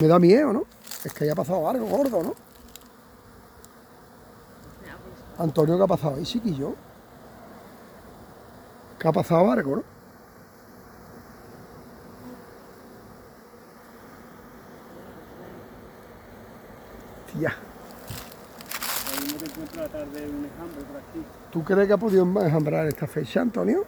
Me da miedo, ¿no? Es que haya pasado algo gordo, ¿no? Antonio, ¿qué ha pasado ahí, chiquillo? ¿Qué ha pasado algo, no? Tía, encuentro un por aquí. ¿tú crees que ha podido enjambrar esta fecha, Antonio?